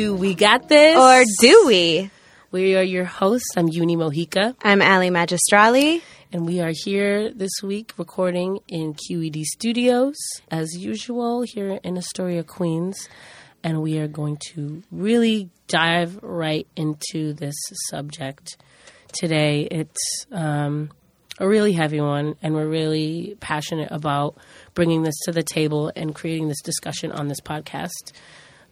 To We Got This. Or do we? We are your hosts. I'm Uni Mojica, I'm Ali Magistrali. and we are here this week recording in QED Studios, as usual, here in Astoria, Queens. And we are going to really dive right into this subject today. It's um, a really heavy one, and we're really passionate about bringing this to the table and creating this discussion on this podcast.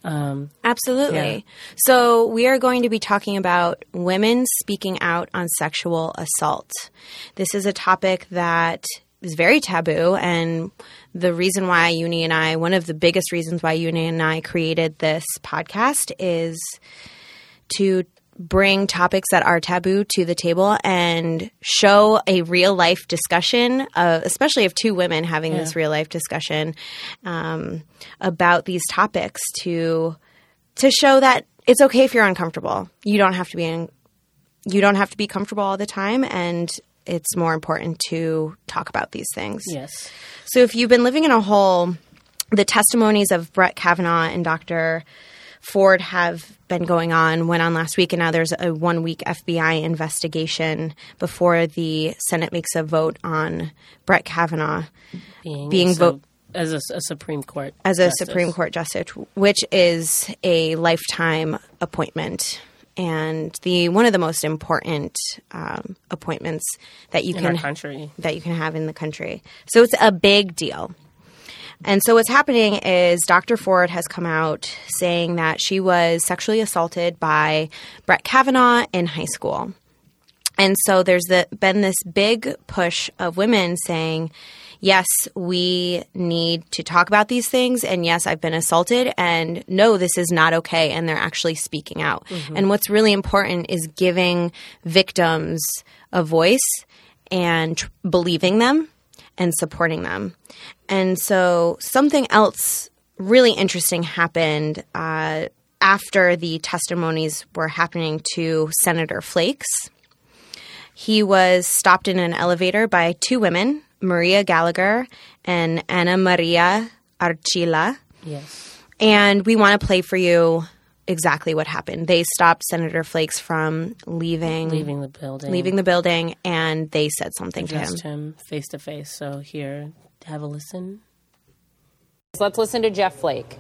Um, Absolutely. Yeah. So, we are going to be talking about women speaking out on sexual assault. This is a topic that is very taboo, and the reason why Uni and I, one of the biggest reasons why Uni and I created this podcast is to bring topics that are taboo to the table and show a real life discussion, uh, especially of two women having this real life discussion um, about these topics to to show that it's okay if you're uncomfortable. You don't have to be in, you don't have to be comfortable all the time, and it's more important to talk about these things. Yes. So if you've been living in a hole, the testimonies of Brett Kavanaugh and Dr. Ford have been going on, went on last week, and now there's a one week FBI investigation before the Senate makes a vote on Brett Kavanaugh Being, Being so- vote- as a, a Supreme Court as a justice. Supreme Court justice, which is a lifetime appointment. And the one of the most important um, appointments that you in can that you can have in the country. So it's a big deal. And so what's happening is Dr. Ford has come out saying that she was sexually assaulted by Brett Kavanaugh in high school. And so there's the, been this big push of women saying, yes, we need to talk about these things. And yes, I've been assaulted. And no, this is not okay. And they're actually speaking out. Mm-hmm. And what's really important is giving victims a voice and tr- believing them and supporting them. And so something else really interesting happened uh, after the testimonies were happening to Senator Flakes. He was stopped in an elevator by two women, Maria Gallagher and Ana Maria Archila. Yes. And we want to play for you exactly what happened. They stopped Senator Flakes from leaving Leaving the building. leaving the building and they said something to him. him face to face. So here, have a listen. Let's listen to Jeff Flake.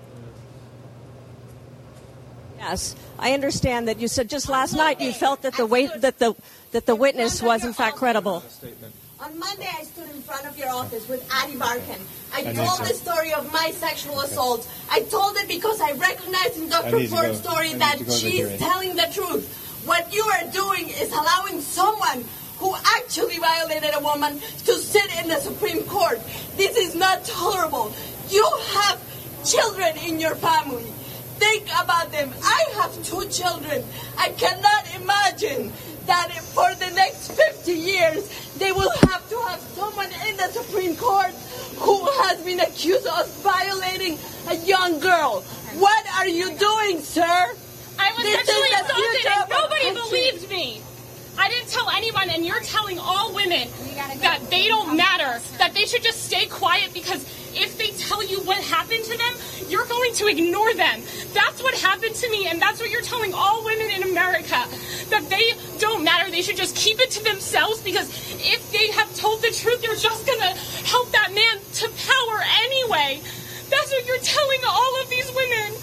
Yes, I understand that you said just last night you felt that the wait that the that the witness was in fact credible. On Monday, I stood in front of your office with Ady Barkan. I told the story of my sexual assault. I told it because I recognized in Dr. Ford's story that to go to the she's telling the truth. What you are doing is allowing someone who actually violated a woman to sit in the Supreme Court. This is not tolerable. You have children in your family. Think about them. I have two children. I cannot imagine that for the next 50 years they will have to have someone in the Supreme Court who has been accused of violating a young girl. What are you doing, sir? I was This is sexually assaulted and nobody believed me. I didn't tell anyone, and you're telling all women that they don't matter, that they should just stay quiet because if they tell you what happened to them, you're going to ignore them. That's what happened to me, and that's what you're telling all women in America that they don't matter. They should just keep it to themselves because if they have told the truth, you're just going to help that man to power anyway. That's what you're telling all of these women.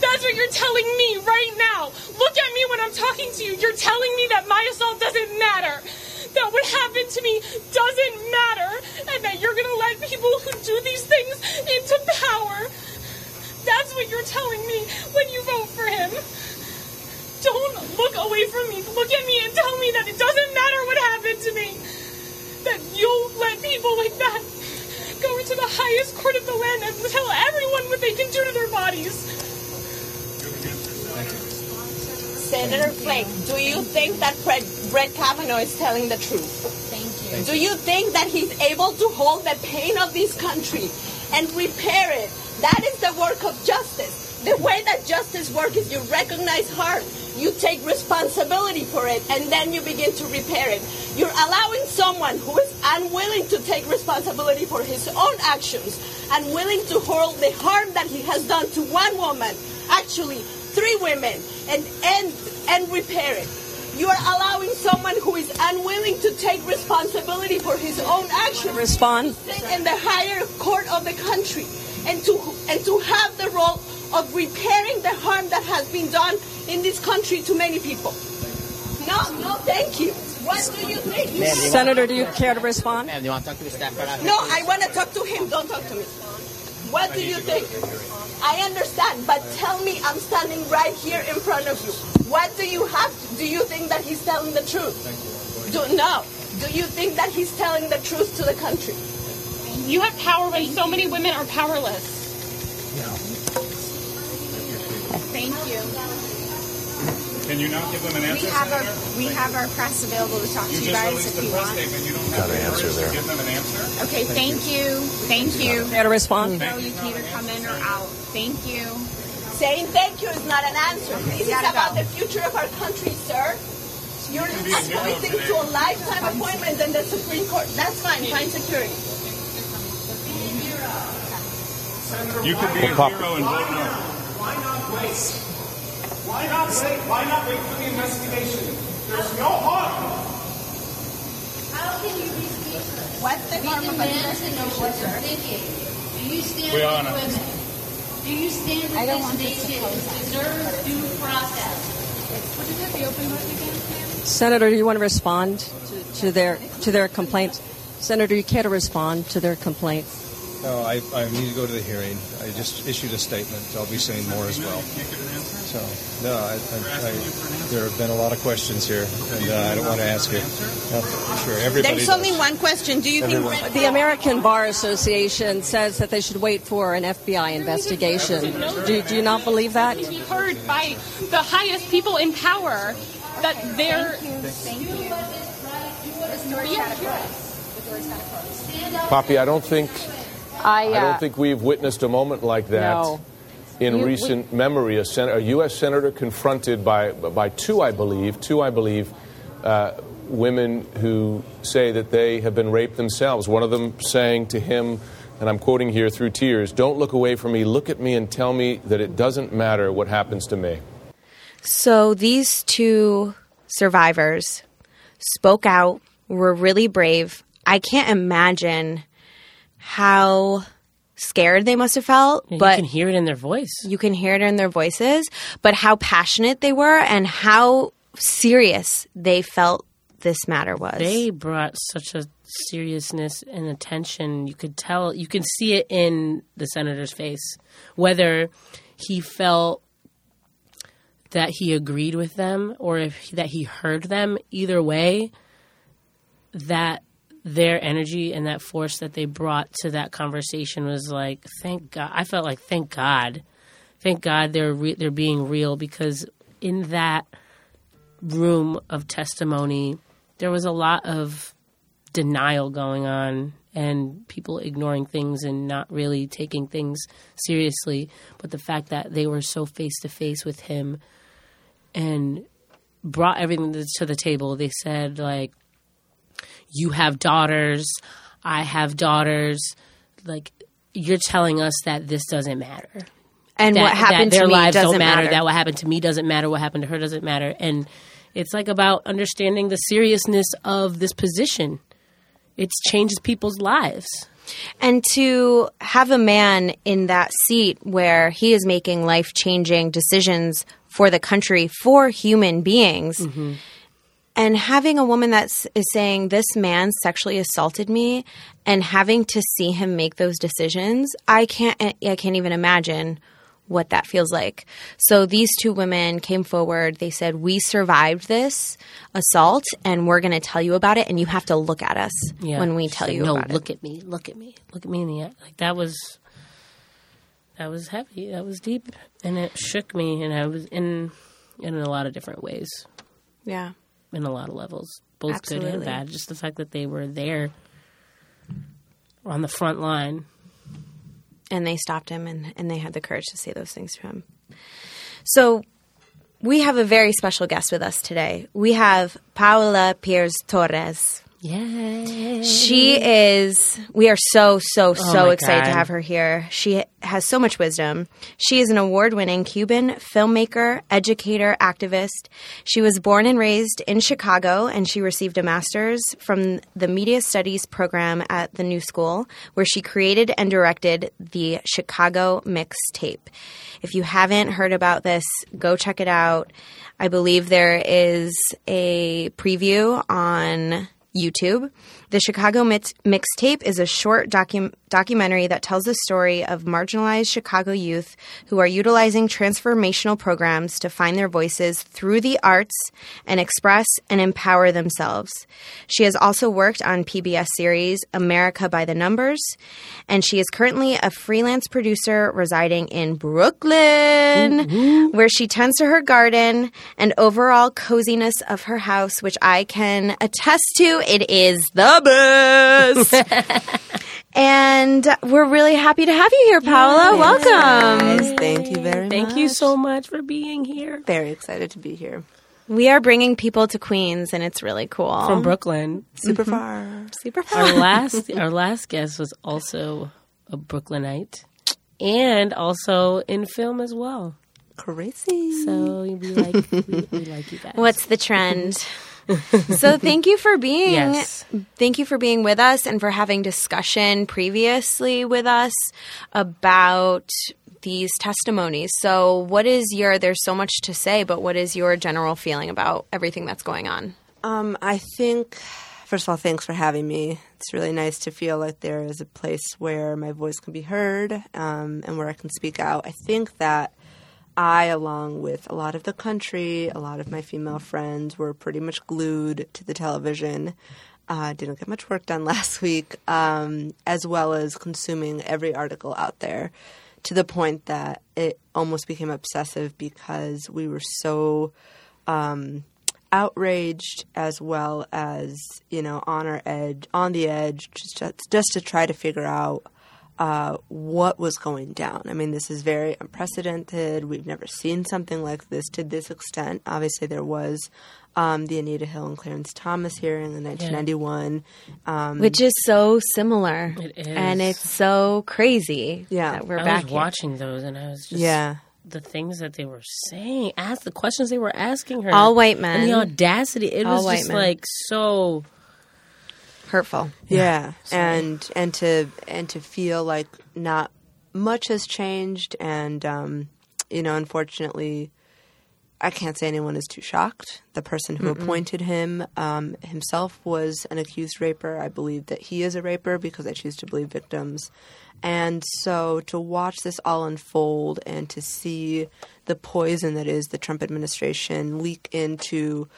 That's what you're telling me right now. Look at me when I'm talking to you. You're telling me that my assault doesn't matter. That what happened to me doesn't matter. And that you're going to let people who do these things into power. That's what you're telling me when you vote for him. Don't look away from me. Look at me and tell me that it doesn't matter what happened to me. That you'll let people like that go into the highest court of the land and tell everyone what they can do to their bodies. Senator Flake, do you think that Brett, Brett Kavanaugh is telling the truth? Thank you. Do you think that he's able to hold the pain of this country and repair it? That is the work of justice. The way that justice works is you recognize harm, you take responsibility for it, and then you begin to repair it. You're allowing someone who is unwilling to take responsibility for his own actions, unwilling to hold the harm that he has done to one woman, actually three women and and and repair it. You are allowing someone who is unwilling to take responsibility for his own actions Respond. sit in the higher court of the country and to and to have the role of repairing the harm that has been done in this country to many people. No, no, thank you. What do you think? Senator, do you care to respond? Ma'am, do you want to talk to the staff right out here? No, I want to talk to him. Don't talk to me. What do you think? I understand, but tell me I'm standing right here in front of you. What do you have? Do you think that he's telling the truth? Do, no. Do you think that he's telling the truth to the country? You have power when so many women are powerless. Thank you. Can you not give them an answer, We have our Senator? we have our press available to talk You to you guys if a you press want. statement. You don't have the courage to give them an answer? Okay, thank you. Thank you. Care to respond? No, you can either come in or out. Thank you. Saying thank you is not an answer. This is about go. the future of our country, sir. You're be a hero appointing today. to a lifetime appointment in the Supreme Court. That's fine. Fine security. You could be a hero and vote no. Why not wait? Why not wait? Why not wait for the investigation? There's no harm. How can you be speechless? What's the We harm of demand an know investigation, what sir? you're thinking. Do you stand We with are not. women? Do you stand with I don't this want this nation close who out. deserves due process? What is it? The open button again? Senator, do you want to respond to, to their to their complaints? Senator, you care to respond to their complaints? No, I, I need to go to the hearing. I just issued a statement. I'll be saying more as well. So, no, I, I, I, there have been a lot of questions here, and uh, I don't want to ask it. No, sure, everybody There's does. only one question. Do you Everyone. think The American Bar Association says that they should wait for an FBI investigation. Do, do you not believe that? To be heard by the highest people in power that they're. Poppy, I don't think I, I uh, don't think we've witnessed a moment like that No. in You- recent memory. A, sen- a U.S. senator confronted by by two, I believe, two, I believe, uh, women who say that they have been raped themselves. One of them saying to him, and I'm quoting here through tears, "Don't look away from me. Look at me and tell me that it doesn't matter what happens to me." So these two survivors spoke out, were really brave. I can't imagine how scared they must have felt, Yeah, but you can hear it in their voice. you can hear it in their voices, but how passionate they were and how serious they felt this matter was. They brought such a seriousness and attention. You could tell, you can see it in the senator's face, whether he felt that he agreed with them or if that he heard them. Either way, that their energy and that force that they brought to that conversation was like, thank God. I felt like, thank God, thank God they're re- they're being real because in that room of testimony, there was a lot of denial going on and people ignoring things and not really taking things seriously. But the fact that they were so face to face with him and brought everything to- to the table, they said, like, you have daughters, I have daughters. Like, you're telling us that this doesn't matter and that, what happened that their to lives doesn't don't matter, matter. That what happened to me doesn't matter. What happened to her doesn't matter. And it's like about understanding the seriousness of this position. It changes people's lives. And to have a man in that seat where he is making life changing decisions for the country, for human beings, mm-hmm. And having a woman that is saying, This man sexually assaulted me, and having to see him make those decisions, I can't, I can't even imagine what that feels like. So these two women came forward. They said, We survived this assault, and we're going to tell you about it, and you have to look at us Yeah. when we tell said, you no, about it. look at me, look at me, look at me in the eye. Like that was that was heavy. That was deep, and it shook me. And I was in in a lot of different ways, Yeah. In a lot of levels, both good and bad. Just the fact that they were there on the front line. and they stopped him and, and they had the courage to say those things to him. So we have a very special guest with us today. We have Paola Piers Torres. She is, we are so, so, so Oh excited to have her here. She has so much wisdom. She is an award winning Cuban filmmaker, educator, activist. She was born and raised in Chicago, and she received a master's from the Media Studies program at the New School, where she created and directed the Chicago Mixtape. If you haven't heard about this, go check it out. I believe there is a preview on YouTube. The Chicago Mix- Mixtape is a short docu- documentary that tells the story of marginalized Chicago youth who are utilizing transformational programs to find their voices through the arts and express and empower themselves. She has also worked on PBS series America by the Numbers, and she is currently a freelance producer residing in Brooklyn, where she tends to her garden and overall coziness of her house, which I can attest to. It is the best. and we're really happy to have you here, Paola. Welcome. Thank you very much. Thank much. you so much for being here. Very excited to be here. We are bringing people to Queens, and it's really cool. From Brooklyn. Super Mhm. far. Super far. Our last our last guest was also a Brooklynite and also in film as well. Crazy. So we like we, we like you guys. What's the trend? so thank you for being Yes. thank you for being with us and for having discussion previously with us about these testimonies. So what is your there's so much to say, but what is your general feeling about everything that's going on? Um, I think, first of all, thanks for having me. It's really nice to feel like there is a place where my voice can be heard um, and where I can speak out. I think that I, along with a lot of the country, a lot of my female friends, were pretty much glued to the television. Uh, didn't get much work done last week, um, as well as consuming every article out there to the point that it almost became obsessive because we were so um, outraged as well as you know on our edge on the edge just just to try to figure out uh, what was going down. I mean, this is very unprecedented. We've never seen something like this to this extent. Obviously, there was um, the Anita Hill and Clarence Thomas hearing in 1991, um, Which is so similar. It is. And it's so crazy Yeah. that we're I back was here. watching those and I was just Yeah. the things that they were saying, ask the questions they were asking her. All white men. And the audacity. It All was white just men. like so hurtful. Yeah, and and to and to feel like not much has changed, and um, you know, unfortunately, I can't say anyone is too shocked. The person who Mm-mm. appointed him um, himself was an accused raper. I believe that he is a raper because I choose to believe victims. And so to watch this all unfold and to see the poison that is the Trump administration leak into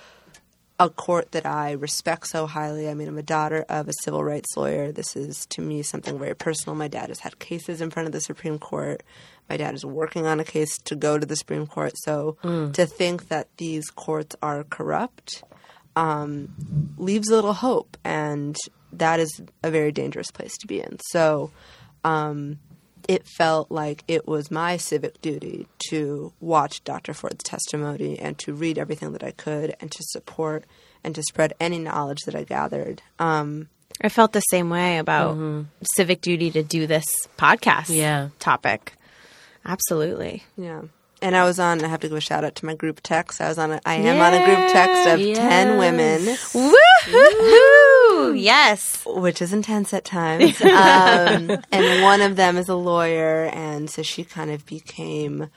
a court that I respect so highly. I mean, I'm a daughter of a civil rights lawyer. This is, to me, something very personal. My dad has had cases in front of the Supreme Court. My dad is working on a case to go to the Supreme Court. So Mm. to think that these courts are corrupt um, leaves little hope. And that is a very dangerous place to be in. So um, it felt like it was my civic duty to watch Dr. Ford's testimony and to read everything that I could and to support and to spread any knowledge that I gathered. Um, I felt the same way about Mhm. civic duty to do this podcast Yeah. topic. Absolutely. Yeah. And I was on. I have to give a shout out to my group text. I was on. A, I am on a group text of ten women. Woohoo! Yes, which is intense at times. Um, and one of them is a lawyer, and so she kind of became,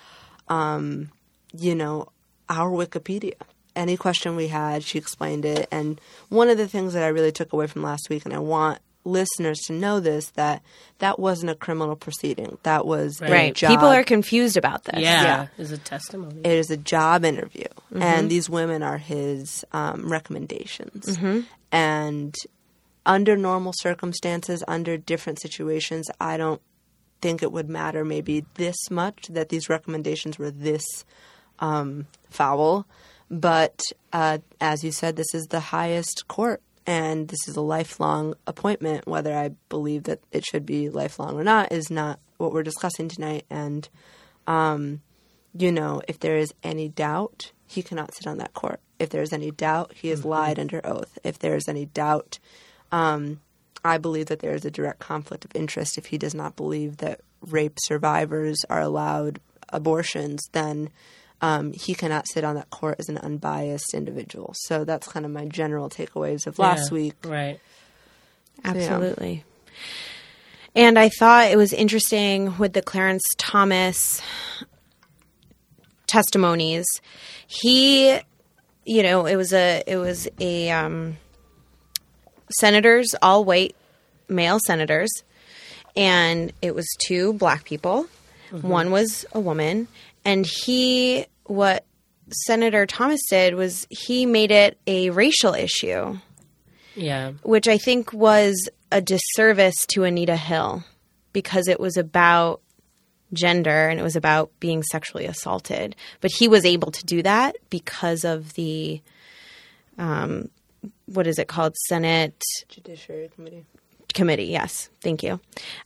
um, you know, our Wikipedia. Any question we had, she explained it. And one of the things that I really took away from last week, and I want listeners to know this, that that wasn't a criminal proceeding. That was a Right. job. People are confused about this. Yeah, is a testimony. It is a job interview, Mhm. and these women are his um, recommendations. Mhm. And under normal circumstances, under different situations, I don't think it would matter maybe this much that these recommendations were this um, foul. But uh, as you said, this is the highest court, and this is a lifelong appointment. Whether I believe that it should be lifelong or not is not what we're discussing tonight. And um, you know, if there is any doubt, he cannot sit on that court. If there's any doubt, he has lied under oath. If there is any doubt, um, I believe that there is a direct conflict of interest. If he does not believe that rape survivors are allowed abortions, then um, he cannot sit on that court as an unbiased individual. So that's kind of my general takeaways of last Yeah, week. Right. Absolutely. And I thought it was interesting with the Clarence Thomas testimonies. He, you know, it was a it was a um, senators, all white male senators, and it was two black people. One was a woman, and he what Senator Thomas did was he made it a racial issue Yeah. which I think was a disservice to Anita Hill because it was about gender and it was about being sexually assaulted. But he was able to do that because of the, um, what is it called? Senate Judiciary Committee. committee. Yes, thank you.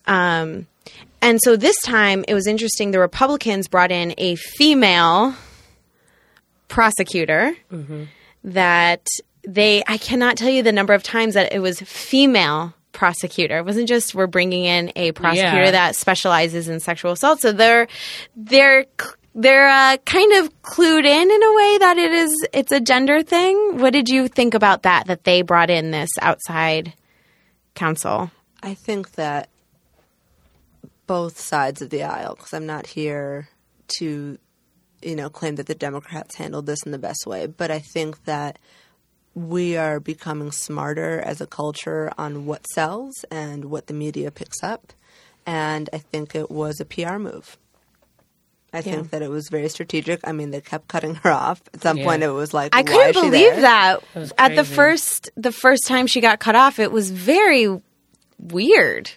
Um, and so this time it was interesting. The Republicans brought in a female prosecutor that they, I cannot tell you the number of times that it was female prosecutor. It wasn't just we're bringing in a prosecutor Yeah. that specializes in sexual assault. So they're, they're, they're uh, kind of clued in in a way that it is it's a gender thing. What did you think about that? That they brought in this outside counsel. I think that both sides of the aisle, because I'm not here to, you know, claim that the Democrats handled this in the best way, but I think that we are becoming smarter as a culture on what sells and what the media picks up. And I think it was a PR move. I Yeah. think that it was very strategic. I mean, they kept cutting her off. At some Yeah. point, it was like, I why couldn't is she believe there? that. That was At the first the first time she got cut off, it was very weird.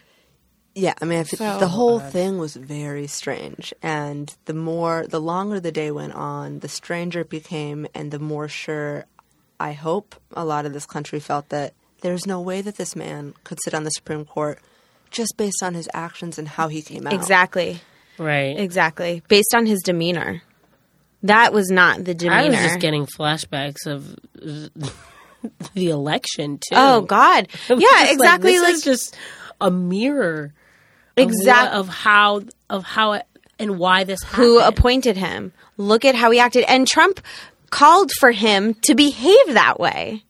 Yeah, I mean, I feel So the whole thing was very strange, and the more, the longer the day went on, the stranger it became, and the more sure I hope a lot of this country felt that there's no way that this man could sit on the Supreme Court just based on his actions and how he came out. Exactly. Right. Exactly. Based on his demeanor. That was not the demeanor. I was just getting flashbacks of the election too. Oh God. Yeah, like, exactly. this Like, is just a mirror. of Exact- what- of how of how it, and why this who appointed him. Look at how he acted. And Trump called for him to behave that way.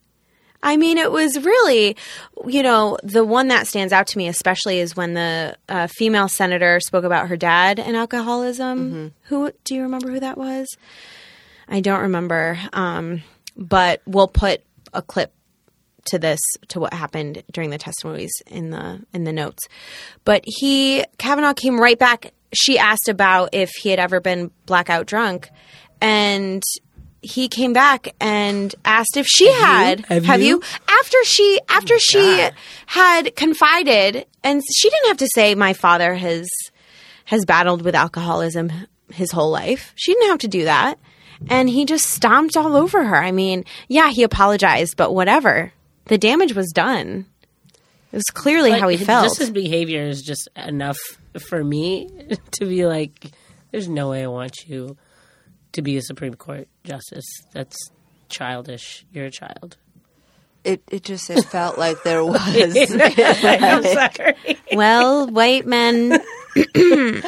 I mean, it was really, you know, the one that stands out to me especially is when the uh, female senator spoke about her dad and alcoholism. Who do you remember who that was? I don't remember. Um, but we'll put a clip to this to what happened during the testimonies in the in the notes. But he Kavanaugh came right back. She asked about if he had ever been blackout drunk, and he came back and asked if she had. Have you? After she after oh she had confided, and she didn't have to say my father has has battled with alcoholism his whole life. She didn't have to do that. And he just stomped all over her. I mean, yeah, he apologized, but whatever. The damage was done. It was clearly Like, how he Just felt. his behavior is just enough for me to be like, there's no way I want you to be a Supreme Court justice. That's childish. You're a child. It it just it felt like there was. I'm sorry. well, white men. it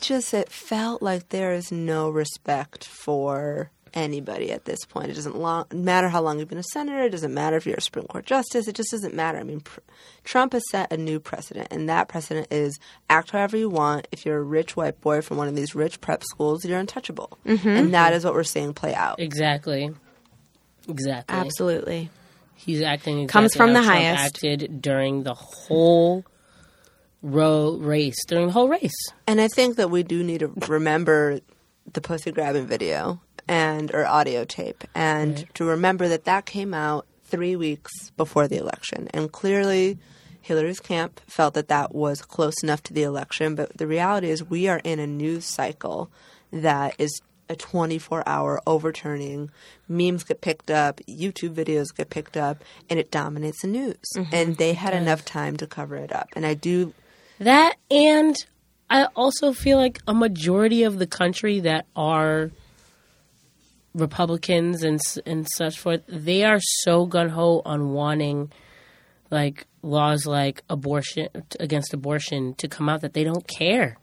just it felt like there is no respect for anybody at this point. It doesn't long, matter how long you've been a senator. It doesn't matter if you're a Supreme Court justice. It just doesn't matter. I mean, pr- Trump has set a new precedent, and that precedent is act however you want. If you're a rich white boy from one of these rich prep schools, you're untouchable, Mhm. and that is what we're seeing play out. Exactly. Exactly. Absolutely. He's acting exactly Comes from the Trump highest. acted during the whole row race, during the whole race. And I think that we do need to remember the pussy grabbing video and or audio tape, and to remember that that came out three weeks before the election, and clearly. Hillary's camp felt that that was close enough to the election, but the reality is we are in a news cycle that is a 24 hour overturning. Memes get picked up, YouTube videos get picked up, and it dominates the news. Mm-hmm. And they had enough time to cover it up. And I do That and I also feel like a majority of the country that are Republicans and and such forth, they are so gun ho on wanting like laws like abortion against abortion to come out that they don't care.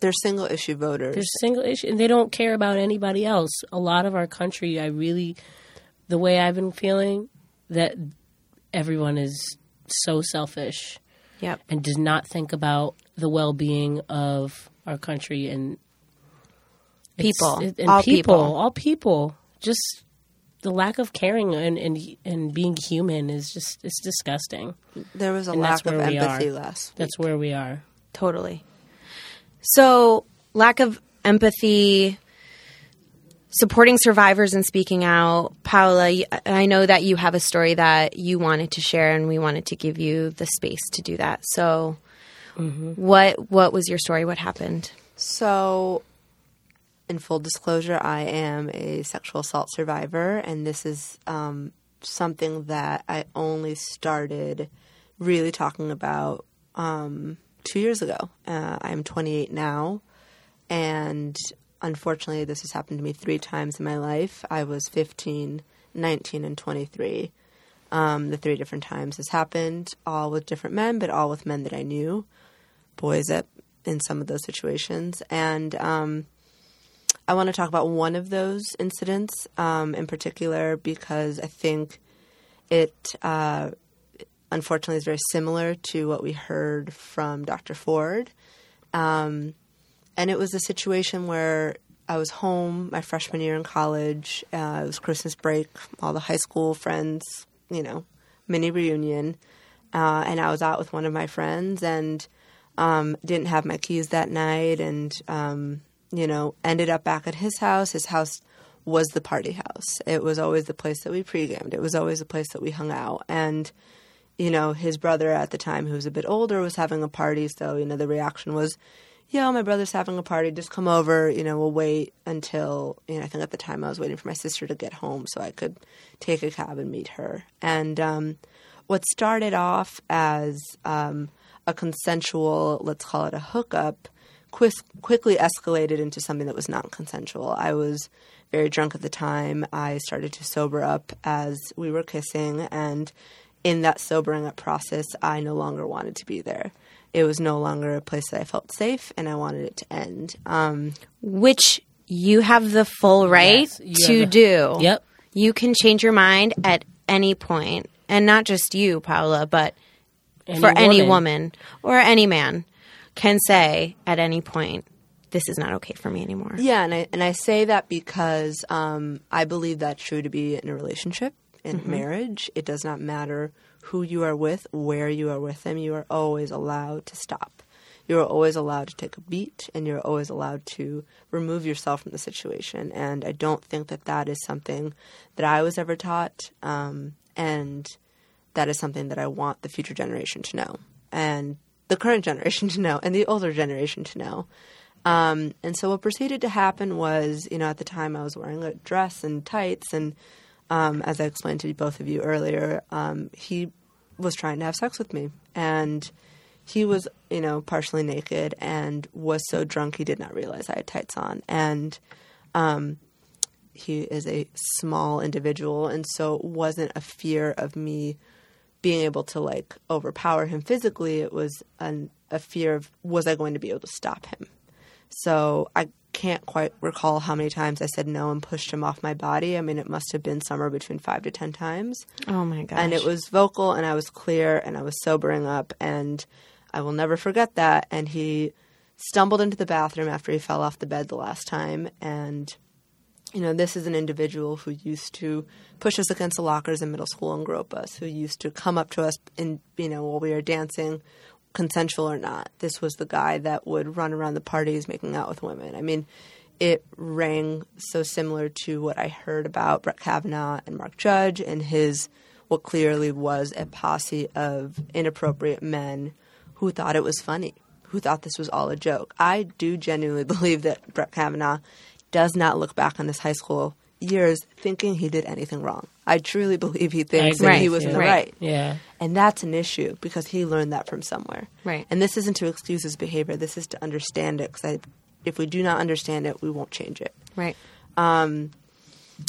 They're single issue voters. They're single issue, and they don't care about anybody else. A lot of our country, I really, the way I've been feeling, that everyone is so selfish. Yep. And does not think about the well being of our country and People. it- and All people, people. all people. Just the lack of caring and, and and being human is just it's disgusting. There was a And lack of empathy are. last That's where we are. Totally. So, lack of empathy, supporting survivors and speaking out. Paula, I know that you have a story that you wanted to share, and we wanted to give you the space to do that. So, mm-hmm. what what was your story? What happened? So, in full disclosure, I am a sexual assault survivor, and this is um, something that I only started really talking about um, two years ago. Uh, I'm 28 now, and unfortunately, this has happened to me three times in my life. I was 15, 19, and 23. Um, the three different times this happened, all with different men, but all with men that I knew, boys at in some of those situations. And um, I want to talk about one of those incidents um, in particular because I think it uh, unfortunately is very similar to what we heard from Dr. Ford. Um, and it was a situation where I was home my freshman year in college. Uh, it was Christmas break, all the high school friends, you know, mini reunion. Uh, and I was out with one of my friends and um, didn't have my keys that night and, um, you know, ended up back at his house. His house was the party house. It was always the place that we pre-gamed. It was always the place that we hung out. And, you know, his brother at the time, who was a bit older, was having a party. So, you know, the reaction was, yo, my brother's having a party. Just come over. You know, we'll wait until, you know, I think at the time I was waiting for my sister to get home so I could take a cab and meet her. And um, what started off as um, a consensual, let's call it a hookup, quis- quickly escalated into something that was not consensual. I was very drunk at the time. I started to sober up as we were kissing. And in that sobering up process, I no longer wanted to be there. It was no longer a place that I felt safe, and I wanted it to end. Um, Which you have the full right Yes, to the- do. Yep. You can change your mind at any point, and not just you, Paula, but Any for any woman. woman or any man can say at any point, "This is not okay for me anymore." Yeah, and I and I say that because um, I believe that's true to be in a relationship, in Mhm. marriage. It does not matter who you are with, where you are with them. You are always allowed to stop. You are always allowed to take a beat, and you're always allowed to remove yourself from the situation. And I don't think that that is something that I was ever taught, um, and that is something that I want the future generation to know, and the current generation to know, and the older generation to know. Um, and so what proceeded to happen was, you know, at the time I was wearing a dress and tights, and um, as I explained to both of you earlier, um, he was trying to have sex with me, and he was, you know, partially naked and was so drunk he did not realize I had tights on, and um, he is a small individual, and so it wasn't a fear of me being able to like overpower him physically. It was an, a fear of was I going to be able to stop him. So I can't quite recall how many times I said no and pushed him off my body. I mean, it must have been somewhere between five to ten times. Oh my gosh. And it was vocal, and I was clear, and I was sobering up, and I will never forget that. And he stumbled into the bathroom after he fell off the bed the last time, and you know, this is an individual who used to push us against the lockers in middle school and grope us, who used to come up to us and, you know, while we were dancing, consensual or not. This was the guy that would run around the parties making out with women. I mean, it rang so similar to what I heard about Brett Kavanaugh and Mark Judge and his, what clearly was a posse of inappropriate men who thought it was funny, who thought this was all a joke. I do genuinely believe that Brett Kavanaugh does not look back on his high school years thinking he did anything wrong. I truly believe he thinks that he was in the Right. right. Yeah. And that's an issue because he learned that from somewhere. Right. And this isn't to excuse his behavior. This is to understand it because if we do not understand it, we won't change it. Right. Um,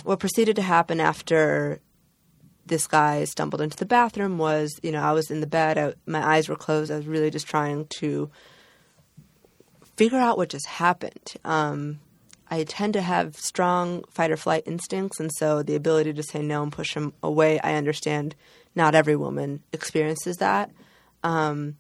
what proceeded to happen after this guy stumbled into the bathroom was, you know, I was in the bed, I, my eyes were closed. I was really just trying to figure out what just happened. Um, I tend to have strong fight or flight instincts, and so the ability to say no and push him away, I understand not every woman experiences that. Um,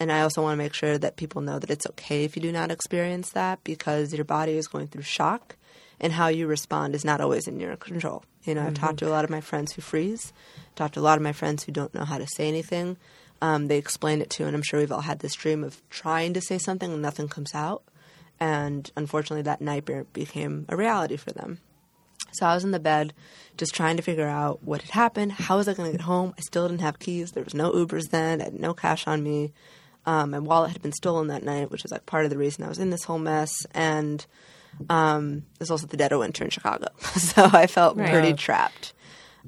and I also want to make sure that people know that it's okay if you do not experience that because your body is going through shock and how you respond is not always in your control. You know, I've Mhm. talked to a lot of my friends who freeze, talked to a lot of my friends who don't know how to say anything. Um, they explain it to, and I'm sure we've all had this dream of trying to say something and nothing comes out. And unfortunately, that nightmare became a reality for them. So I was in the bed just trying to figure out what had happened. How was I going to get home? I still didn't have keys. There was no Ubers then. I had no cash on me. Um, my wallet had been stolen that night, which was like part of the reason I was in this whole mess. And um, it was also the dead of winter in Chicago. so I felt Right. pretty trapped.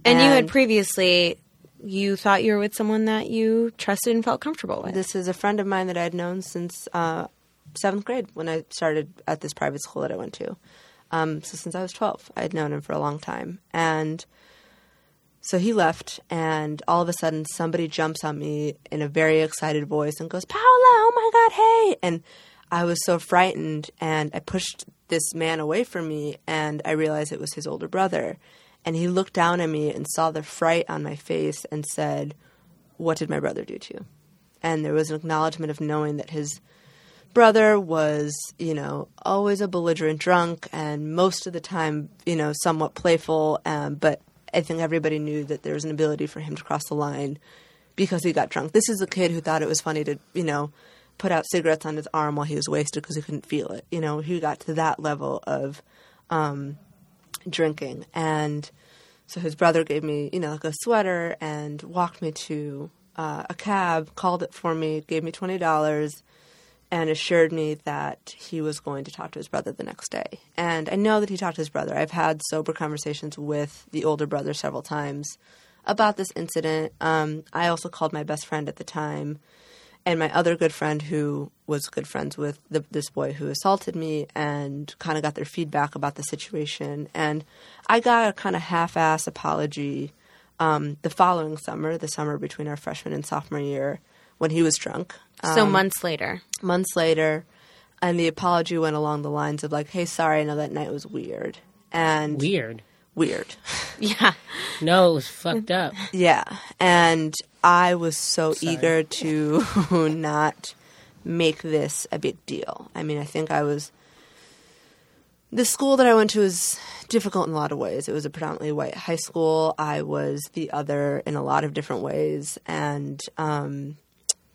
And, you had previously, you thought you were with someone that you trusted and felt comfortable with. This is a friend of mine that I had known since uh, seventh grade when I started at this private school that I went to. Um, so since I was 12, I had known him for a long time. And so he left, and all of a sudden, somebody jumps on me in a very excited voice and goes, Paola, oh my God, hey. And I was so frightened, and I pushed this man away from me, and I realized it was his older brother. And he looked down at me and saw the fright on my face and said, What did my brother do to you? And there was an acknowledgement of knowing that his brother was, you know, always a belligerent drunk and most of the time, you know, somewhat playful. Um, but I think everybody knew that there was an ability for him to cross the line because he got drunk. This is a kid who thought it was funny to, you know, put out cigarettes on his arm while he was wasted because he couldn't feel it. You know, he got to that level of um, drinking. And so his brother gave me, you know, like a sweater and walked me to uh, a cab, called it for me, gave me $20 and assured me that he was going to talk to his brother the next day. And I know that he talked to his brother. I've had sober conversations with the older brother several times about this incident. Um, I also called my best friend at the time and my other good friend who was good friends with the, this boy who assaulted me and kind of got their feedback about the situation. And I got a kind of half ass apology um, the following summer, the summer between our freshman and sophomore year, when he was drunk. so Um, months later. months later, and the apology went along the lines of like, "Hey, sorry, I know that night was weird." And Weird. weird. Yeah. No, it was fucked up. Yeah, and I was so eager to not make this a big deal. I mean, I think I was. The school that I went to was difficult in a lot of ways. It was a predominantly white high school. I was the other in a lot of different ways, and um,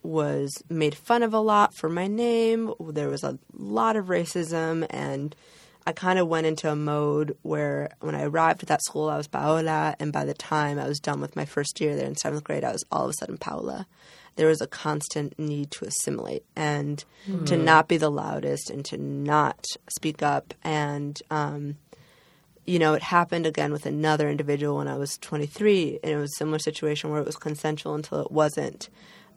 was made fun of a lot for my name. There was a lot of racism, and I kind of went into a mode where when I arrived at that school, I was Paola, and by the time I was done with my first year there in seventh grade, I was all of a sudden Paola. There was a constant need to assimilate and to Mhm. not be the loudest and to not speak up. And, um, you know, it happened again with another individual when I was 23, and it was a similar situation where it was consensual until it wasn't.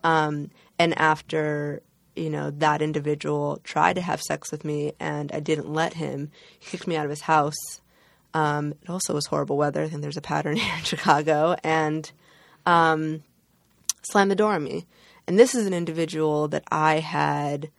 Um, and after you know that individual tried to have sex with me, and I didn't let him, he kicked me out of his house. Um, it also was horrible weather. I think there's a pattern here in Chicago, and um, slammed the door on me. And this is an individual that I had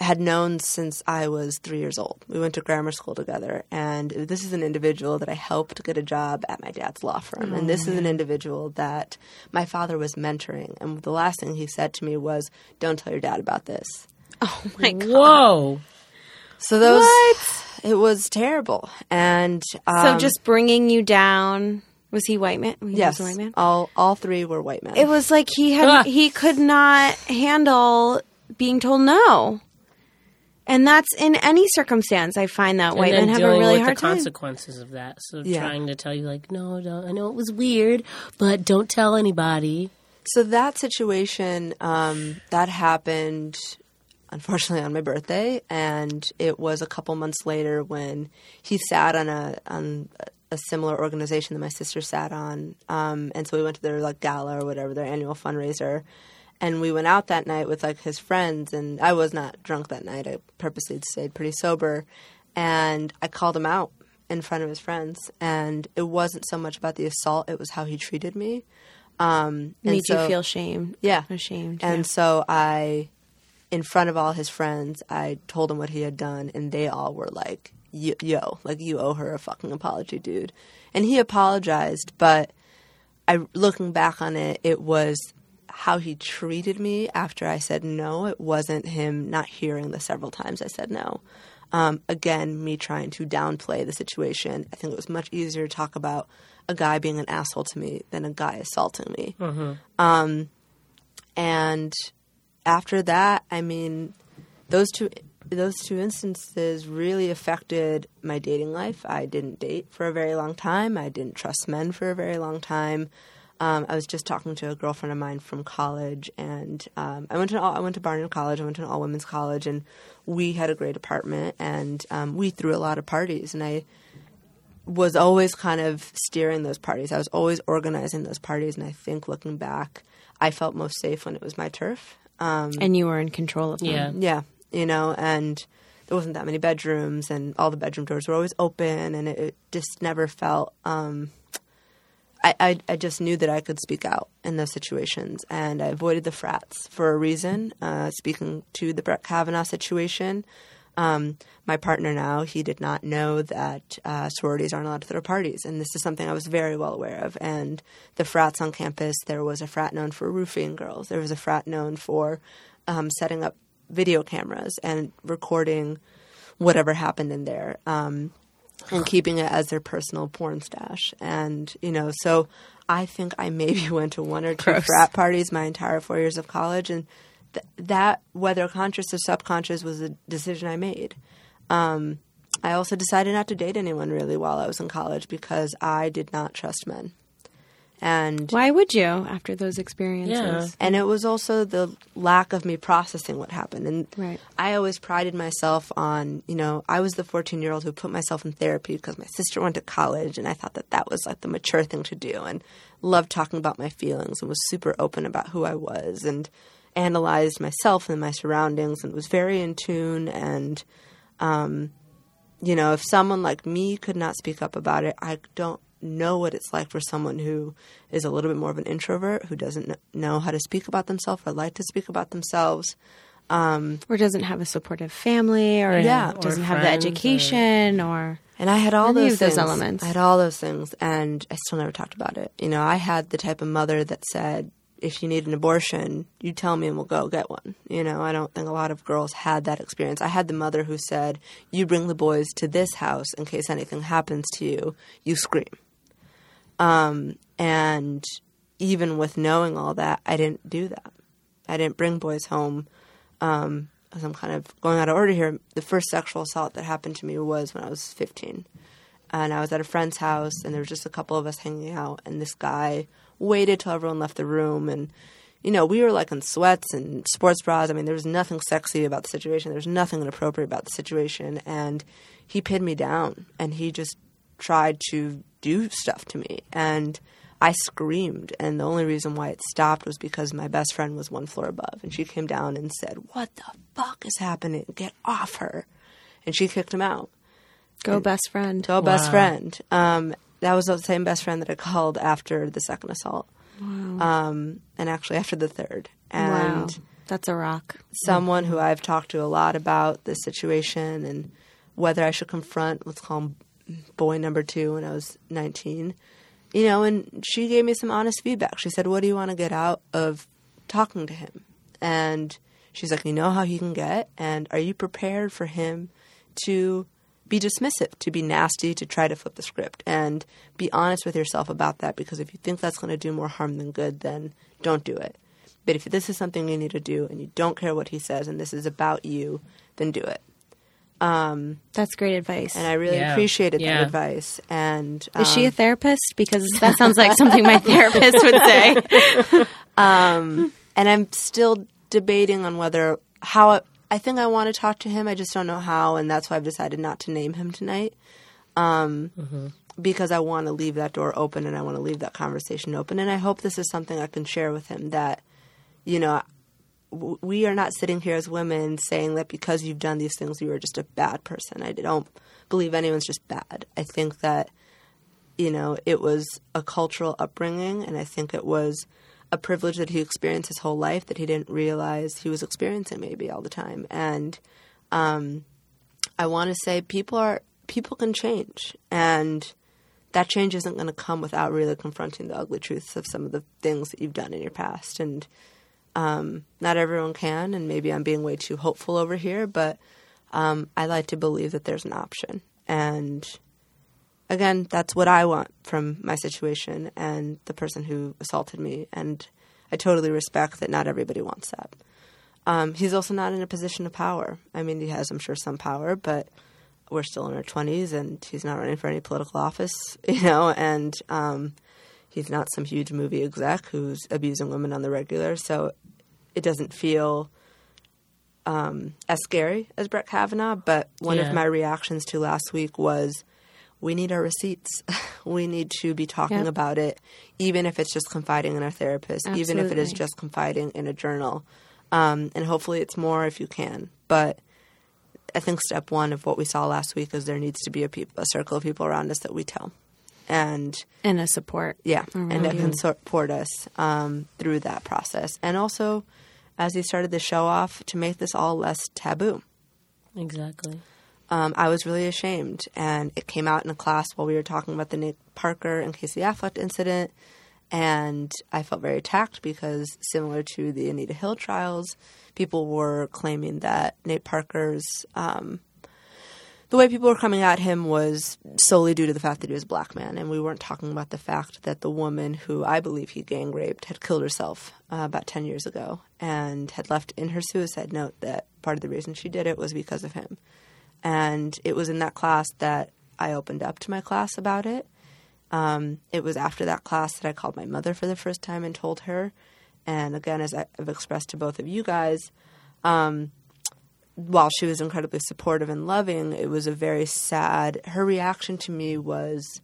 had known since I was three years old. We went to grammar school together, and this is an individual that I helped get a job at my dad's law firm. Oh, and this is an individual that my father was mentoring. And the last thing he said to me was, "Don't tell your dad about this." Oh my god! Whoa! So those it was terrible, and um, so just bringing you down. Was he white man? He yes, was a white man. all all three were white men. It was like he had he could not handle being told no. And that's in any circumstance. I find that white and then men have a really with hard the time. consequences of that. So Yeah. trying to tell you like, no, don't, I know it was weird, but don't tell anybody. So that situation um, that happened, unfortunately, on my birthday, and it was a couple months later when he sat on a on a similar organization that my sister sat on, um, and so we went to their like gala or whatever their annual fundraiser, and we went out that night with like his friends, and I was not drunk that night. I purposely stayed pretty sober, and I called him out. in front of his friends, and it wasn't so much about the assault; it was how he treated me. Um, and Made so- you feel shame. yeah, ashamed. And yeah. so I, in front of all his friends, I told him what he had done, and they all were like, "Yo, yo, like you owe her a fucking apology, dude." And he apologized, but I, looking back on it, it was how he treated me after I said no. It wasn't him not hearing the several times I said no. Um, again, me trying to downplay the situation. I think it was much easier to talk about a guy being an asshole to me than a guy assaulting me. Um, and after that, I mean, those two those two instances really affected my dating life. I didn't date for a very long time. I didn't trust men for a very long time. Um, I was just talking to a girlfriend of mine from college, and um, I went to all, I went to Barnard College. I went to an all women's college, and we had a great apartment, and um, we threw a lot of parties. And I was always kind of steering those parties. I was always organizing those parties, and I think looking back, I felt most safe when it was my turf. Um, and you were in control of them. Yeah. yeah, you know, and there wasn't that many bedrooms, and all the bedroom doors were always open, and it, it just never felt. I, I I just knew that I could speak out in those situations, and I avoided the frats for a reason. Uh, speaking to the Brett Kavanaugh situation, um, my partner now he did not know that uh, sororities aren't allowed to throw parties, and this is something I was very well aware of. And the frats on campus, there was a frat known for roofing girls. There was a frat known for um, setting up video cameras and recording whatever happened in there. Um, and keeping it as their personal porn stash. And, you know, so I think I maybe went to one or two Gross. frat parties my entire four years of college. And th- that, whether conscious or subconscious, was a decision I made. Um, I also decided not to date anyone really while I was in college because I did not trust men. And Why would you after those experiences? Yeah. and it was also the lack of me processing what happened. And Right. I always prided myself on, you know, I was the 14 year old who put myself in therapy because my sister went to college and I thought that that was like the mature thing to do and loved talking about my feelings and was super open about who I was and analyzed myself and my surroundings and was very in tune. And, um, you know, if someone like me could not speak up about it, I don't know what it's like for someone who is a little bit more of an introvert who doesn't know how to speak about themselves or like to speak about themselves. Um, Or doesn't have a supportive family, or Yeah. doesn't have the education, or, and I had all any those of those elements. I had all those things, and I still never talked about it. You know, I had the type of mother that said, "If you need an abortion, you tell me, and we'll go get one." You know, I don't think a lot of girls had that experience. I had the mother who said, "You bring the boys to this house in case anything happens to you. You scream." Um, and even with knowing all that, I didn't do that. I didn't bring boys home. Um, as I'm kind of going out of order here, the first sexual assault that happened to me was when I was 15. And I was at a friend's house, and there was just a couple of us hanging out, and this guy waited till everyone left the room. And, you know, we were like in sweats and sports bras. I mean, there was nothing sexy about the situation, there was nothing inappropriate about the situation. And he pinned me down, and he just tried to do stuff to me. And I screamed, and the only reason why it stopped was because my best friend was one floor above, and she came down and said, "What the fuck is happening? Get off her!" And she kicked him out. go best friend. Go best friend. Um, that was the same best friend that I called after the second assault, Wow. um, and actually after the third. Wow. And That's a rock. someone who I've talked to a lot about this situation and whether I should confront, let's call him boy number two when I was 19. You know, and she gave me some honest feedback. She said, What do you want to get out of talking to him? And she's like, You know how he can get? And are you prepared for him to be dismissive, to be nasty, to try to flip the script? And be honest with yourself about that because if you think that's going to do more harm than good, then don't do it. But if this is something you need to do and you don't care what he says and this is about you, then do it. Um, That's great advice. and I really Yeah. appreciated Yeah. that advice. And Is she a um, therapist? Because that sounds like something my therapist would say. um, and I'm still debating on whether how I, I think I want to talk to him. I just don't know how, and that's why I've decided not to name him tonight. Um, Because I want to leave that door open, and I want to leave that conversation open, and I hope this is something I can share with him. That you know, w- we are not sitting here as women saying that because you've done these things, you are just a bad person. I don't believe anyone's just bad. I think that, you know, it was a cultural upbringing, and I think it was a privilege that he experienced his whole life that he didn't realize he was experiencing maybe all the time. And um, I want to say people are people can change, and that change isn't going to come without really confronting the ugly truths of some of the things that you've done in your past. And um, not everyone can, and maybe I'm being way too hopeful over here, but um, I like to believe that there's an option. And again, that's what I want from my situation and the person who assaulted me. And I totally respect that not everybody wants that. Um, he's also not in a position of power. I mean, he has, I'm sure, some power, but we're still in our 20s and he's not running for any political office, you know, and um, he's not some huge movie exec who's abusing women on the regular. So it doesn't feel um, as scary as Brett Kavanaugh. But one Yeah. of my reactions to last week was we need our receipts. we need to be talking Yep. about it, even if it's just confiding in our therapist, even if it is just confiding in a journal. Um, and hopefully it's more if you can. But I think step one of what we saw last week is there needs to be a, peop- a circle of people around us that we tell. And and a support. yeah, and that you. can support us um, through that process. And also, as he started the show off, to make this all less taboo. Exactly. Um, I was really ashamed, and it came out in a class while we were talking about the Nick Parker and Casey Affleck incident, and I felt very attacked because, similar to the Anita Hill trials, people were claiming that Nate Parker's um, the way people were coming at him was solely due to the fact that he was a black man, and we weren't talking about the fact that the woman who I believe he gang raped had killed herself uh, about 10 years ago and had left in her suicide note that part of the reason she did it was because of him. And it was in that class that I opened up to my class about it. Um, it was after that class that I called my mother for the first time and told her. And again, as I've expressed to both of you guys, um, while she was incredibly supportive and loving, it was a very sad. Her reaction to me was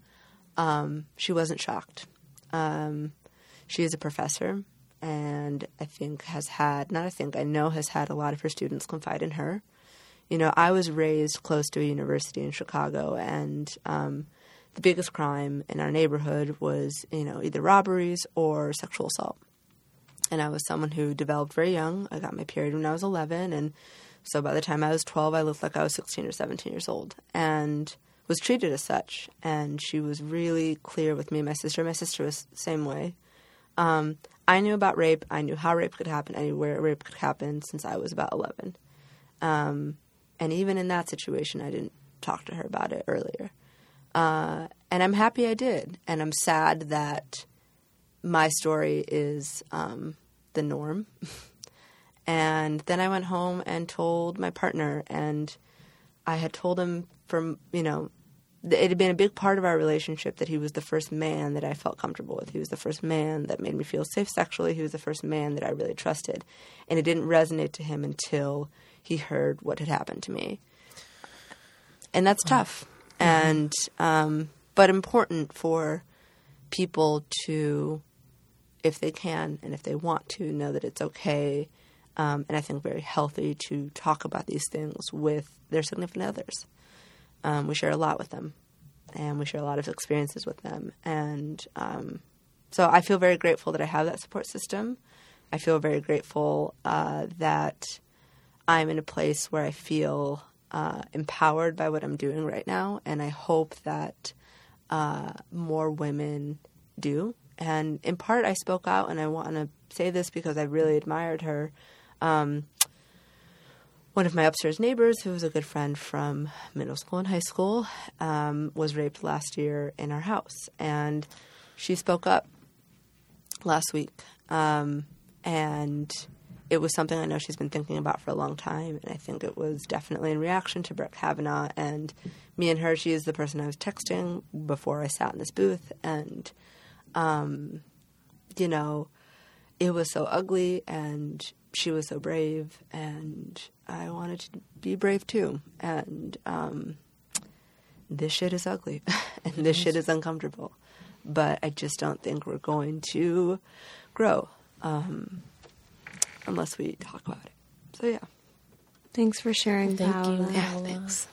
um, she wasn't shocked. Um, she is a professor, and I think has had, not I think, I know has had a lot of her students confide in her. You know, I was raised close to a university in Chicago, and um, the biggest crime in our neighborhood was, you know, either robberies or sexual assault. And I was someone who developed very young. I got my period when I was 11, and so by the time I was 12, I looked like I was 16 or 17 years old and was treated as such. And she was really clear with me and my sister. My sister was the same way. Um, I knew about rape. I knew how rape could happen, I knew where rape could happen since I was about 11. Um, and even in that situation, I didn't talk to her about it earlier. Uh, and I'm happy I did. And I'm sad that my story is um, the norm. and then I went home and told my partner, and I had told him from, you know, it had been a big part of our relationship that he was the first man that I felt comfortable with. He was the first man that made me feel safe sexually. He was the first man that I really trusted. And it didn't resonate to him until he heard what had happened to me. And that's tough. And, um, but important for people to, if they can and if they want to, know that it's okay. Um, and I think very healthy to talk about these things with their significant others. Um, we share a lot with them, and we share a lot of experiences with them. And um, so I feel very grateful that I have that support system. I feel very grateful uh, that I'm in a place where I feel uh, empowered by what I'm doing right now, and I hope that uh, more women do. And in part, I spoke out, and I want to say this because I really admired her. Um, one of my upstairs neighbors, who was a good friend from middle school and high school, um, was raped last year in our house, and she spoke up last week. Um, and it was something I know she's been thinking about for a long time, and I think it was definitely in reaction to Brett Kavanaugh and me and her. She is the person I was texting before I sat in this booth, and um, you know, it was so ugly, and she was so brave, and I wanted to be brave too. And um, this shit is ugly, and this shit is uncomfortable, but I just don't think we're going to grow. Um, unless we talk about it. So yeah. Thanks for sharing, Thank Paola. you. Yeah, thanks.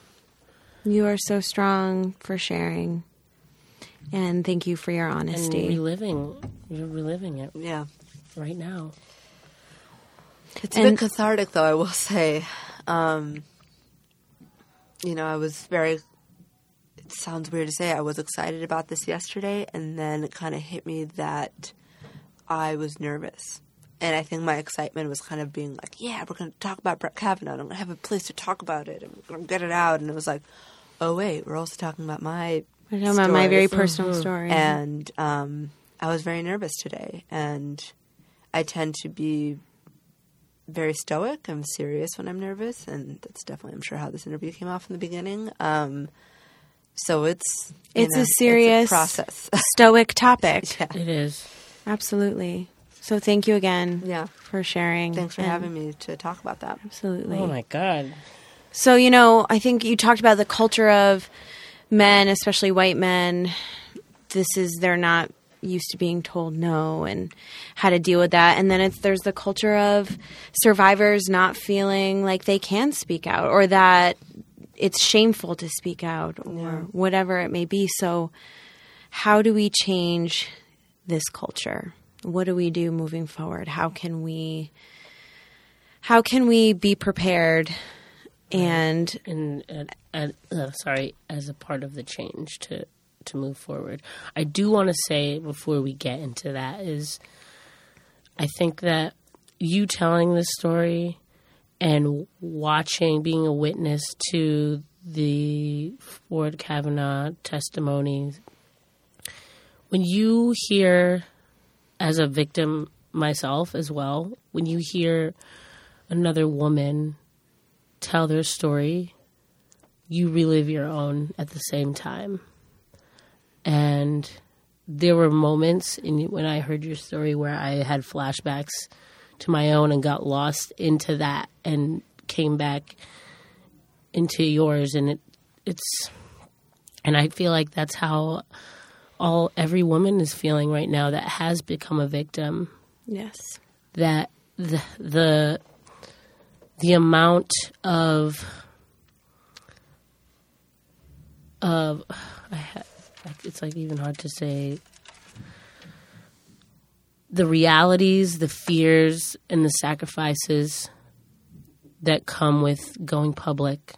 You are so strong for sharing. And thank you for your And honesty. reliving, you're reliving it Yeah. right now. It's a And- bit cathartic, though. I will say. Um, you know, I was very. It sounds weird to say. I was excited about this yesterday, and then it kind of hit me that I was nervous, and I think my excitement was kind of being like, "Yeah, we're going to talk about Brett Kavanaugh. and I'm going to have a place to talk about it, and we're going to get it out." And it was like, "Oh wait, we're also talking about my." We're talking about my very stories." personal story. And um, I was very nervous today, and I tend to be very stoic. I'm serious when I'm nervous, and that's definitely, I'm sure, how this interview came off in the beginning. Um, so it's it's know, a serious process. stoic topic. yeah. It is. Absolutely. So thank you again Yeah. for sharing. Thanks for And- having me to talk about that. Absolutely. Oh my god. So, you know, I think you talked about the culture of men, especially white men. This is, they're not used to being told no and how to deal with that. And then it's, there's the culture of survivors not feeling like they can speak out or that it's shameful to speak out or whatever it may be. So, how do we change this culture? What do we do moving forward? How can we how can we be prepared and and, and, and uh, sorry, as a part of the change to to move forward. I do want to say before we get into that is, I think that you telling this story and watching, being a witness to the Ford Kavanaugh testimony, when you hear, as a victim myself as well, when you hear another woman tell their story, you relive your own at the same time. And there were moments in when I heard your story where I had flashbacks to my own and got lost into that and came back into yours and it it's and I feel like that's how all every woman is feeling right now that has become a victim yes. that the the the amount of of I it's like even hard to say the realities, the fears, and the sacrifices that come with going public.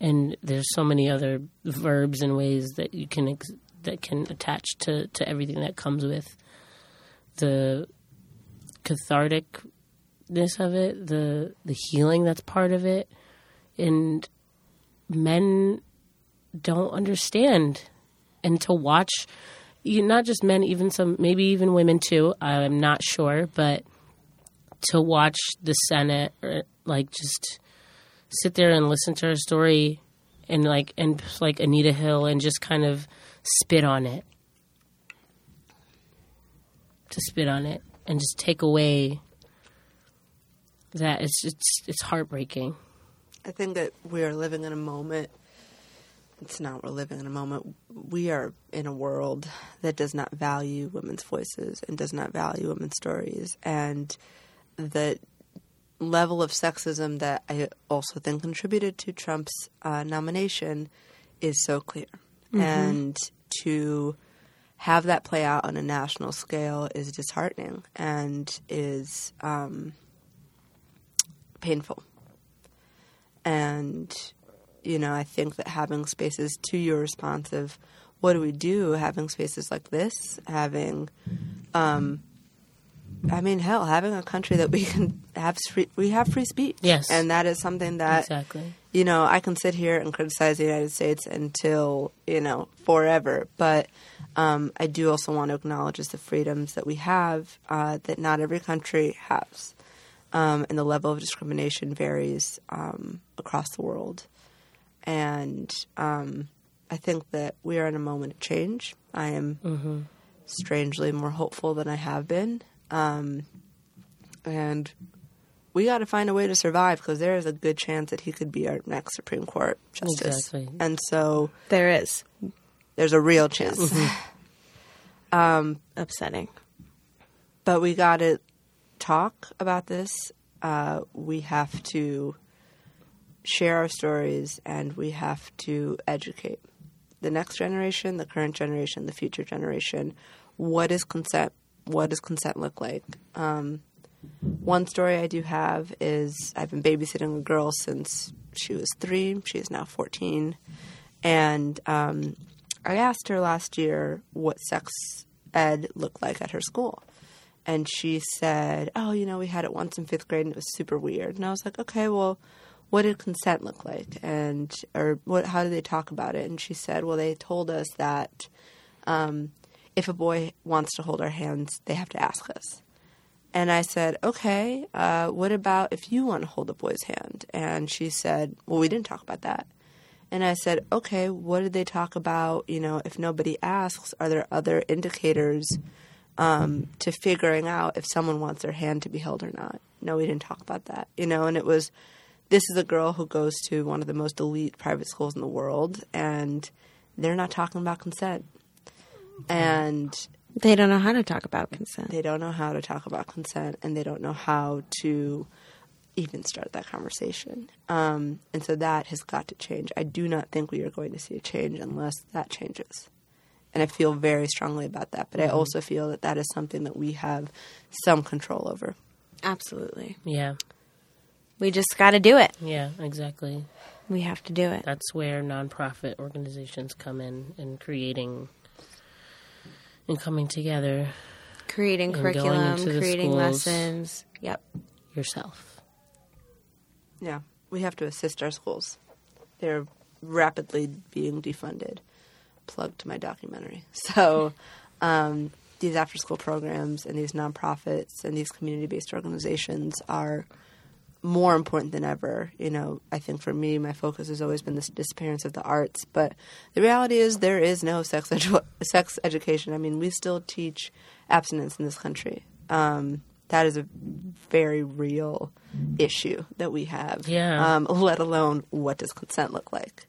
And there's so many other verbs and ways that you can ex- that can attach to, to everything that comes with the catharticness of it, the the healing that's part of it, and men don't understand. And to watch, you, not just men, even some, maybe even women too. I'm not sure, but to watch the Senate, or, like just sit there and listen to her story, and like and like Anita Hill, and just kind of spit on it, to spit on it, and just take away that it's it's it's heartbreaking. I think that we are living in a moment. It's not we're living in a moment. We are in a world that does not value women's voices and does not value women's stories. And the level of sexism that I also think contributed to Trump's uh, nomination is so clear. Mhm. And to have that play out on a national scale is disheartening and is um, painful. And, you know, I think that having spaces to your response of what do we do, having spaces like this, having, um, I mean, hell, having a country that we can have free, we have free speech. Yes. And that is something that, Exactly. you know, I can sit here and criticize the United States until, you know, forever. But um, I do also want to acknowledge the freedoms that we have uh, that not every country has. Um, and the level of discrimination varies um, across the world. And um, I think that we are in a moment of change. I am Mhm. strangely more hopeful than I have been. Um, and we got to find a way to survive because there is a good chance that he could be our next Supreme Court justice. Exactly. And so there is. There's a real chance. um, Upsetting. but we got to talk about this. Uh, we have to share our stories and we have to educate the next generation, the current generation, the future generation. What is consent? What does consent look like? Um, one story I do have is I've been babysitting a girl since she was three. She is now 14. And um, I asked her last year what sex ed looked like at her school. And she said, Oh, you know, we had it once in fifth grade and it was super weird. And I was like, Okay, well, what did consent look like? And, or what, how did they talk about it? And she said, Well, they told us that um, if a boy wants to hold our hands, they have to ask us. And I said, okay, uh, what about if you want to hold a boy's hand? And she said, well, we didn't talk about that. And I said, okay, what did they talk about? You know, if nobody asks, are there other indicators um, to figuring out if someone wants their hand to be held or not? No, we didn't talk about that. You know, and it was, this is a girl who goes to one of the most elite private schools in the world, and they're not talking about consent. And They don't know how to talk about consent. they don't know how to talk about consent and they don't know how to even start that conversation. Um, and so that has got to change. I do not think we are going to see a change unless that changes. And I feel very strongly about that. But I Mhm. also feel that that is something that we have some control over. Absolutely. Yeah. We just got to do it. Yeah, exactly. We have to do it. That's where nonprofit organizations come in and creating and coming together, Creating and curriculum, into creating lessons. Yep. yourself. Yeah, we have to assist our schools. They're rapidly being defunded. Plug to my documentary. So, um, these after school programs and these nonprofits and these community based organizations are more important than ever. You know, I think for me, my focus has always been the disappearance of the arts, but the reality is there is no sex edu- sex education. I mean, we still teach abstinence in this country. Um, that is a very real issue that we have. Yeah. Um, let alone what does consent look like.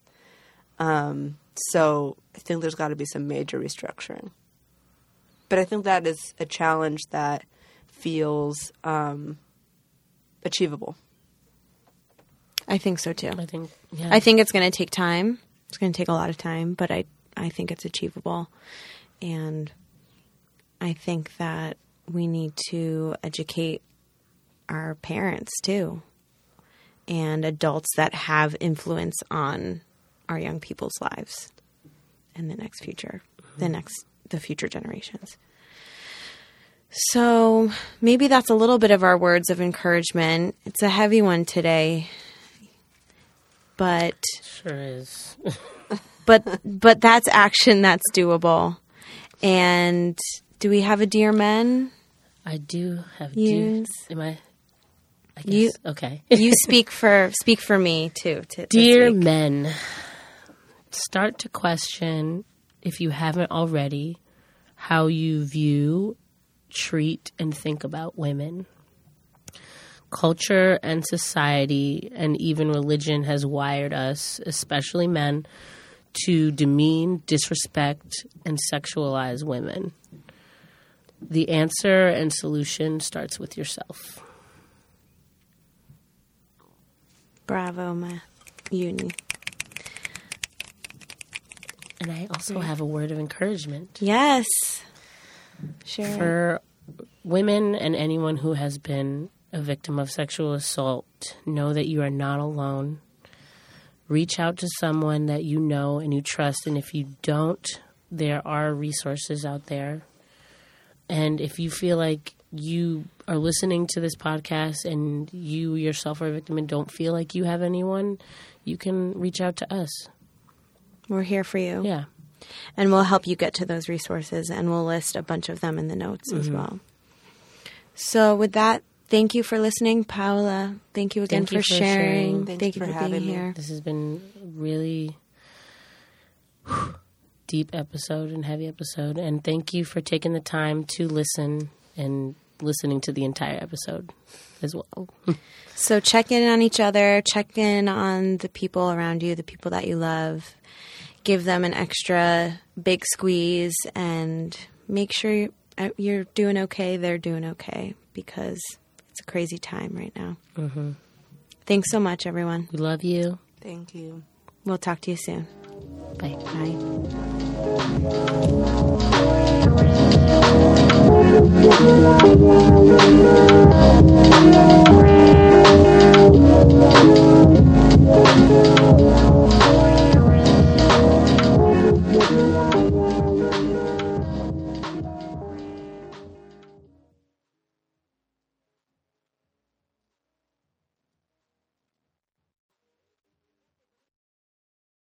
Um, so I think there's got to be some major restructuring. But I think that is a challenge that feels um, achievable. I think so too. I think yeah. I think it's going to take time. It's going to take a lot of time, but I I think it's achievable. And I think that we need to educate our parents too and adults that have influence on our young people's lives and the next future, the mm-hmm. next the future generations. So, maybe that's a little bit of our words of encouragement. It's a heavy one today but Sure is. but but that's action that's doable. And do we have a dear men? I do have dear. Am I? I guess. You okay. you speak for speak for me too. To, Dear men, start to question, if you haven't already, how you view, treat, and think about women. Culture and society and even religion has wired us, especially men, to demean, disrespect, and sexualize women. The answer and solution starts with yourself. Bravo, ma uni. And I also have a word of encouragement. Yes. Sure. For women and anyone who has been a victim of sexual assault, know that you are not alone. Reach out to someone that you know and you trust. And if you don't, there are resources out there. And if you feel like you are listening to this podcast and you yourself are a victim and don't feel like you have anyone, you can reach out to us. We're here for you. Yeah. And we'll help you get to those resources and we'll list a bunch of them in the notes as Mhm. well. So with that, thank you for listening, Paola. Thank you again Thank you for, sharing. Thanks Thank you for for, having being me. here. This has been a really deep episode and heavy episode. And thank you for taking the time to listen and listening to the entire episode as well. So check in on each other, check in on the people around you, the people that you love. Give them an extra big squeeze and make sure you're, uh, you're doing okay, they're doing okay because it's a crazy time right now. Mm-hmm. Thanks so much, everyone. We love you. Thank you. We'll talk to you soon. Bye. Bye.